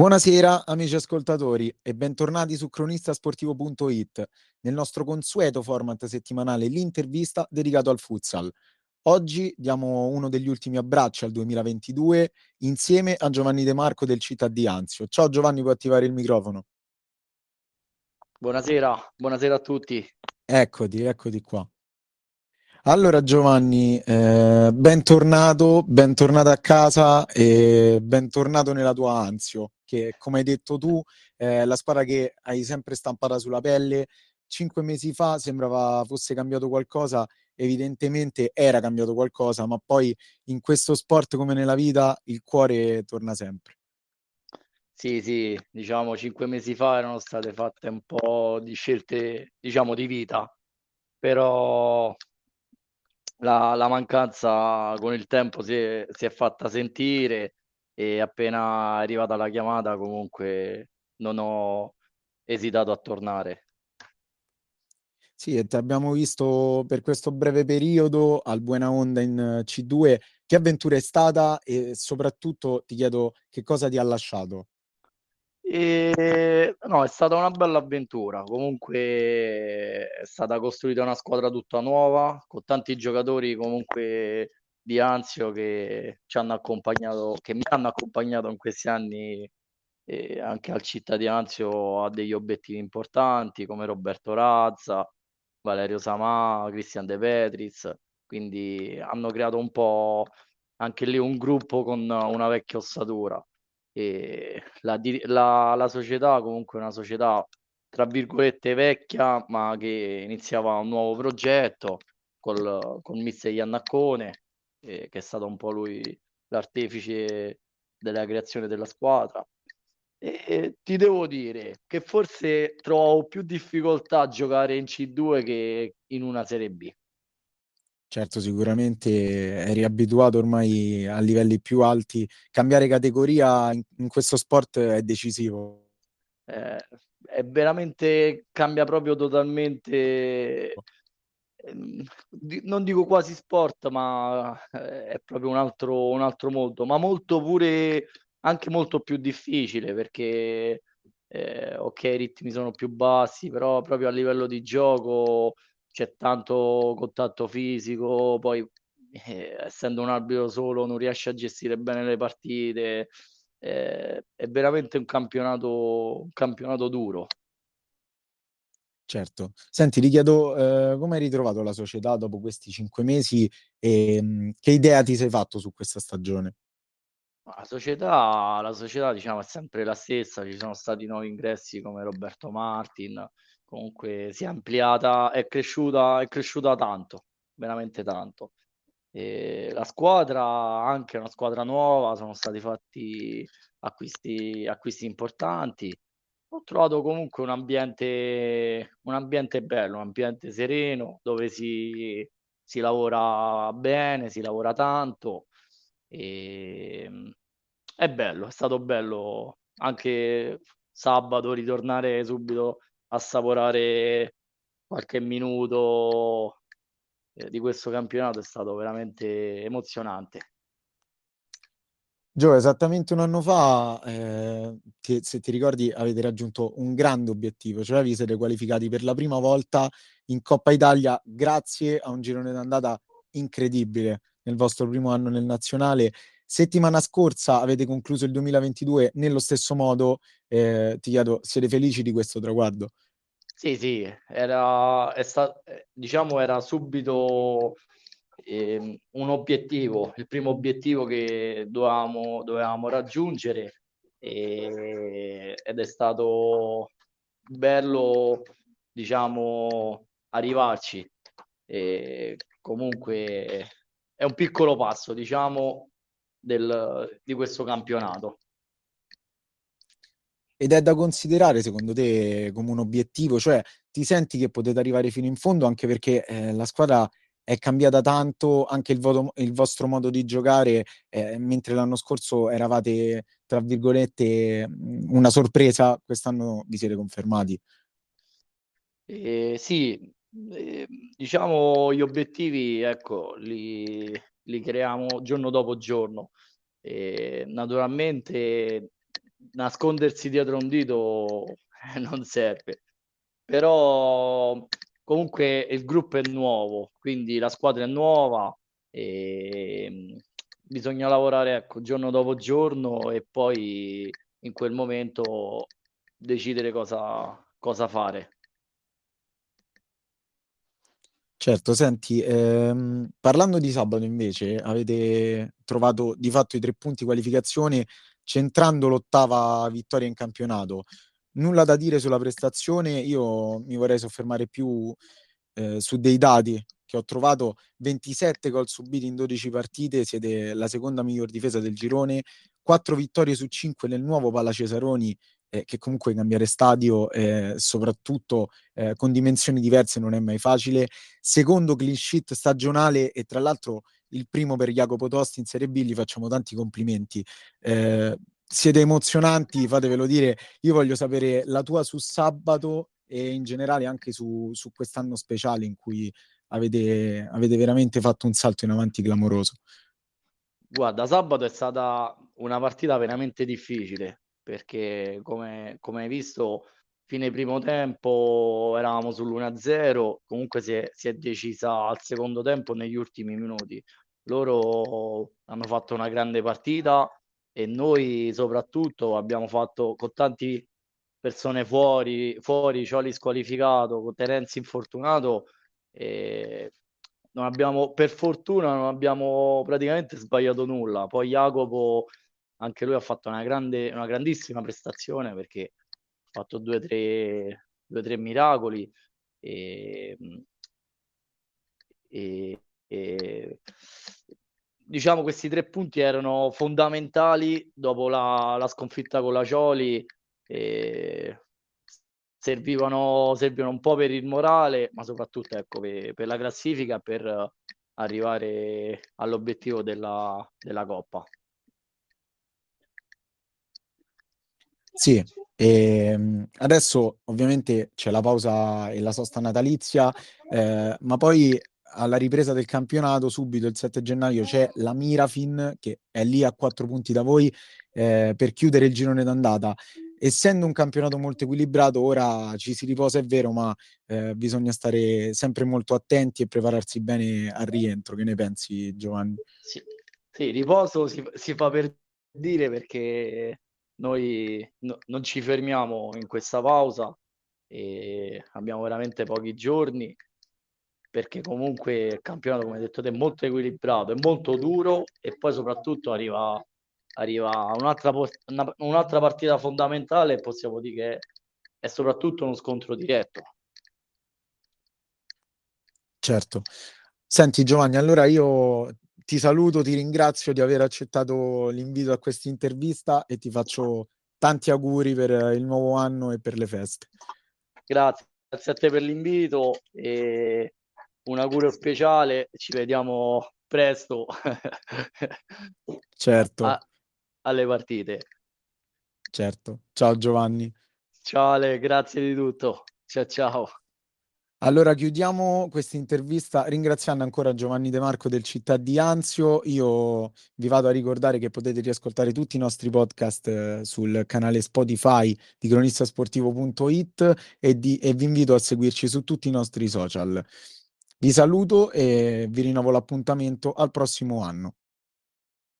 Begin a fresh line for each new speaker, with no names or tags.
Buonasera amici ascoltatori e bentornati su cronistasportivo.it nel nostro consueto format settimanale l'intervista dedicato al futsal. Oggi diamo uno degli ultimi abbracci al 2022 insieme a Giovanni De Marco del Città di Anzio. Ciao Giovanni, puoi attivare il microfono?
Buonasera, buonasera a tutti.
Eccoti, eccoti qua. Allora Giovanni, eh, bentornato, bentornato a casa e bentornato nella tua Anzio, che come hai detto tu è la squadra che hai sempre stampata sulla pelle. Cinque mesi fa sembrava fosse cambiato qualcosa, evidentemente era cambiato qualcosa, ma poi in questo sport come nella vita il cuore torna sempre.
Sì, sì, diciamo cinque mesi fa erano state fatte un po' di scelte, diciamo, di vita, però la, la mancanza con il tempo si è, si è fatta sentire e appena arrivata la chiamata comunque non ho esitato a tornare.
Sì, e ti abbiamo visto per questo breve periodo al Buena Onda in C2. Che avventura è stata e soprattutto ti chiedo che cosa ti ha lasciato?
E, no, è stata una bella avventura. Comunque è stata costruita una squadra tutta nuova, con tanti giocatori comunque di Anzio che ci hanno accompagnato, che mi hanno accompagnato in questi anni e anche al città di Anzio ha degli obiettivi importanti come Roberto Razza, Valerio Samà, Cristian De Petris, quindi hanno creato un po' anche lì un gruppo con una vecchia ossatura e la, la, la società comunque è una società tra virgolette vecchia ma che iniziava un nuovo progetto col, con mister Iannaccone eh, che è stato un po' lui l'artefice della creazione della squadra. E ti devo dire che forse trovo più difficoltà a giocare in C2 che in una Serie B
Certo, sicuramente eri abituato ormai a livelli più alti. Cambiare categoria in, in questo sport è decisivo.
Eh, è veramente cambia proprio totalmente. Ehm, non dico quasi sport, ma eh, è proprio un altro, un altro mondo, ma molto pure anche molto più difficile perché eh, ok, i ritmi sono più bassi, però proprio a livello di gioco c'è tanto contatto fisico, poi eh, essendo un arbitro solo non riesce a gestire bene le partite, eh, è veramente un campionato, un campionato duro.
Certo. Senti, ti chiedo eh, come hai ritrovato la società dopo questi cinque mesi e mh, mm, che idea ti sei fatto su questa stagione?
La società, la società diciamo, è sempre la stessa, ci sono stati nuovi ingressi come Roberto Martin, comunque si è ampliata, è cresciuta, è cresciuta tanto, veramente tanto. E la squadra, anche una squadra nuova, sono stati fatti acquisti, acquisti importanti. Ho trovato comunque un ambiente, un ambiente bello, un ambiente sereno, dove si, si lavora bene, si lavora tanto. E, è bello, è stato bello anche sabato ritornare subito assaporare qualche minuto eh, di questo campionato è stato veramente emozionante.
Gio, esattamente un anno fa, eh, ti, se ti ricordi, avete raggiunto un grande obiettivo, cioè vi siete qualificati per la prima volta in Coppa Italia grazie a un girone d'andata incredibile nel vostro primo anno nel nazionale. Settimana scorsa avete concluso il 2022 nello stesso modo. Eh, ti chiedo, siete felici di questo traguardo?
Sì, sì, era, sta- eh, diciamo era subito eh, un obiettivo, il primo obiettivo che dovevamo, dovevamo raggiungere e, ed è stato bello, diciamo, arrivarci. E comunque è un piccolo passo, diciamo, del, di questo campionato.
Ed è da considerare, secondo te, come un obiettivo? Cioè, ti senti che potete arrivare fino in fondo anche perché eh, la squadra è cambiata tanto, anche il, voto, il vostro modo di giocare, eh, mentre l'anno scorso eravate, tra virgolette, una sorpresa, quest'anno vi siete confermati.
Eh, sì, eh, diciamo gli obiettivi, ecco, li, li creiamo giorno dopo giorno. E naturalmente nascondersi dietro un dito non serve. Però comunque il gruppo è nuovo, quindi la squadra è nuova e mm, bisogna lavorare ecco, giorno dopo giorno e poi in quel momento decidere cosa, cosa fare.
Certo, senti, ehm, parlando di sabato invece, avete trovato di fatto i tre punti qualificazione centrando l'ottava vittoria in campionato. Nulla da dire sulla prestazione, io mi vorrei soffermare più eh, su dei dati che ho trovato 27 gol subiti in 12 partite, siete la seconda miglior difesa del girone, 4 vittorie su 5 nel nuovo Palla Cesaroni eh, che comunque cambiare stadio, eh, soprattutto eh, con dimensioni diverse, non è mai facile. Secondo clean sheet stagionale e tra l'altro il primo per Jacopo Tosti in Serie B, gli facciamo tanti complimenti. Eh, siete emozionanti, fatevelo dire. Io voglio sapere la tua su sabato e in generale anche su, su quest'anno speciale in cui avete, avete veramente fatto un salto in avanti clamoroso.
Guarda, sabato è stata una partita veramente difficile perché come, come hai visto fine primo tempo eravamo sull'1-0, comunque si è, si è decisa al secondo tempo negli ultimi minuti. Loro hanno fatto una grande partita e noi soprattutto abbiamo fatto con tanti persone fuori, fuori Cioli squalificato, con Terenzi infortunato, e non abbiamo, per fortuna non abbiamo praticamente sbagliato nulla. Poi Jacopo anche lui ha fatto una, grande, una grandissima prestazione perché ha fatto due o tre, tre miracoli e, e, e, diciamo questi tre punti erano fondamentali dopo la, la sconfitta con la Cioli e servivano, servivano un po' per il morale ma soprattutto ecco, per, per la classifica per arrivare all'obiettivo della, della Coppa.
Sì, e ehm, adesso ovviamente c'è la pausa e la sosta natalizia, eh, ma poi alla ripresa del campionato, subito il 7 gennaio, c'è la Mirafin che è lì a quattro punti da voi eh, per chiudere il girone d'andata. Essendo un campionato molto equilibrato, ora ci si riposa, è vero, ma eh, bisogna stare sempre molto attenti e prepararsi bene al rientro. Che ne pensi, Giovanni?
Sì, sì riposo si, si fa per dire perché noi no, non ci fermiamo in questa pausa e abbiamo veramente pochi giorni perché comunque il campionato, come detto è molto equilibrato, è molto duro e poi soprattutto arriva, arriva un'altra, una, un'altra partita fondamentale possiamo dire che è soprattutto uno scontro diretto.
Certo. Senti Giovanni, allora io ti saluto, ti ringrazio di aver accettato l'invito a questa intervista e ti faccio tanti auguri per il nuovo anno e per le feste.
Grazie, grazie a te per l'invito e un augurio speciale, ci vediamo presto
certo. A,
alle partite.
Certo. Ciao Giovanni.
Ciao Ale, grazie di tutto. Ciao ciao.
Allora chiudiamo questa intervista ringraziando ancora Giovanni De Marco del Città di Anzio. Io vi vado a ricordare che potete riascoltare tutti i nostri podcast eh, sul canale Spotify di cronistasportivo.it e, di, e vi invito a seguirci su tutti i nostri social. Vi saluto e vi rinnovo l'appuntamento al prossimo anno.